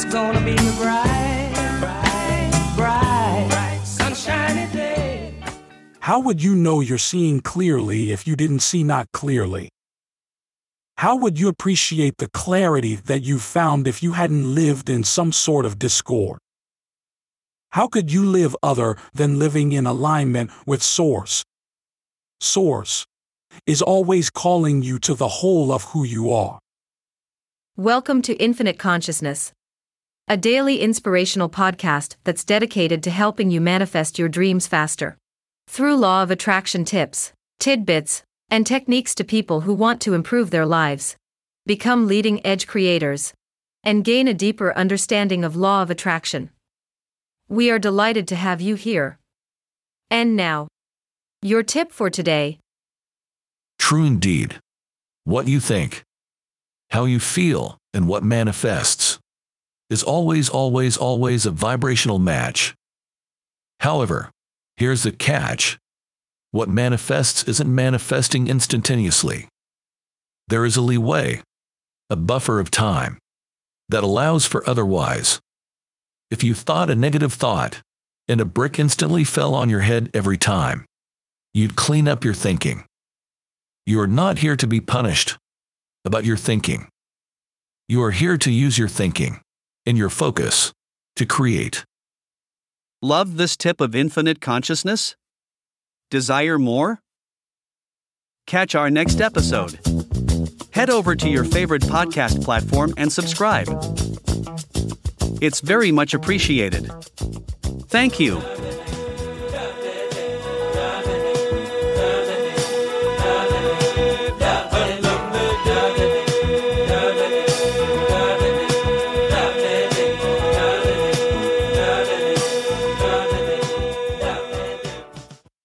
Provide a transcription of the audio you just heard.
It's gonna be a bright, bright, bright, bright, sunshiny day. How would you know you're seeing clearly if you didn't see not clearly? How would you appreciate the clarity that you found if you hadn't lived in some sort of discord? How could you live other than living in alignment with Source? Source is always calling you to the whole of who you are. Welcome to Infinite Consciousness, a daily inspirational podcast that's dedicated to helping you manifest your dreams faster. Through law of attraction tips, tidbits, and techniques to people who want to improve their lives, become leading edge creators, and gain a deeper understanding of law of attraction. We are delighted to have you here. And now, your tip for today True indeed. What you think, how you feel, and what manifests is always, always, always a vibrational match. However, here's the catch what manifests isn't manifesting instantaneously. There is a leeway, a buffer of time, that allows for otherwise. If you thought a negative thought, and a brick instantly fell on your head every time, you'd clean up your thinking. You are not here to be punished about your thinking. You are here to use your thinking and your focus to create. Love this tip of infinite consciousness? Desire more? Catch our next episode. Head over to your favorite podcast platform and subscribe. It's very much appreciated. Thank you.